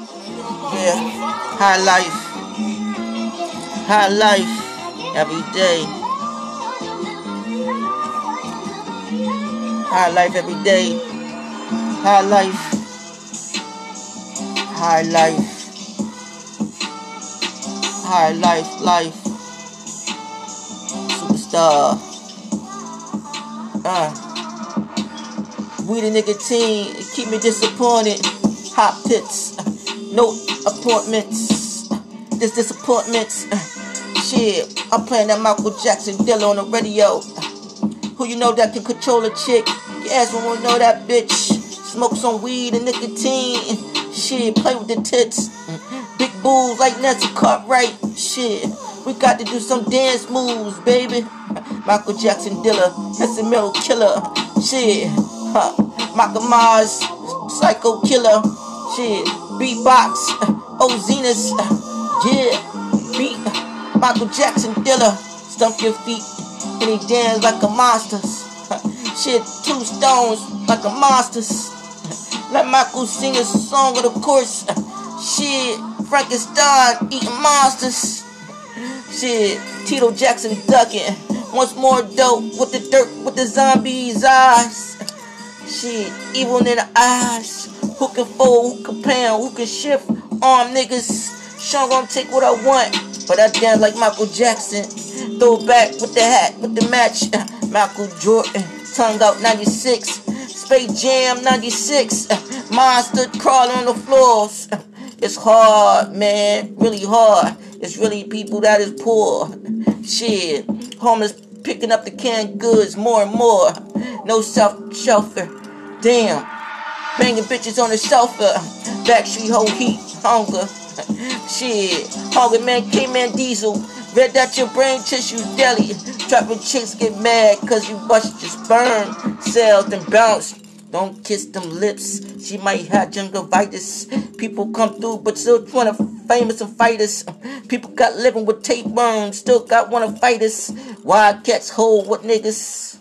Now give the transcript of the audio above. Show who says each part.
Speaker 1: Yeah, high life. High life every day. High life every day. High life. High life. High life, life. Superstar. Uh. Weed and nicotine keep me disappointed. Hot pits. No appointments. This disappointments. Shit. I'm playing that Michael Jackson Dilla on the radio. Who you know that can control a chick? Ask me when know that bitch. Smoke some weed and nicotine. Shit, play with the tits. Big bulls like Nancy Cartwright. Shit, we got to do some dance moves, baby. Michael Jackson Dilla, that's a middle killer. Shit, huh. Michael Mars, psycho killer. Shit, beatbox. Uh, oh, Zenus. Uh, yeah, beat. Uh, Michael Jackson Dilla, stump your feet. And he dance like a monster. Shit, two stones like a monster. Let Michael sing a song of the course. Shit, Frankenstein eating monsters. Shit, Tito Jackson ducking. Once more dope with the dirt with the zombies' eyes. Shit, evil in the eyes. Who can fold, who can pound, who can shift arm niggas. Sean gonna take what I want, but I dance like Michael Jackson. Throw back with the hat, with the match. Uh, Michael Jordan, tongue out 96. Space Jam 96. Uh, Monster crawling on the floors. Uh, it's hard, man. Really hard. It's really people that is poor. Shit. Homeless picking up the canned goods more and more. No self shelter. Damn. Banging bitches on the sofa. Backstreet whole heat. Hunger. Shit. Hunger man, K-Man Diesel. Red out your brain tissues deli. Trapping chicks get mad cause you bust your sperm cells and bounce. Don't kiss them lips. She might have jungle gingivitis. People come through, but still wanna famous and fighters. People got living with tape burns, still got wanna fight us. Wildcats hold what niggas.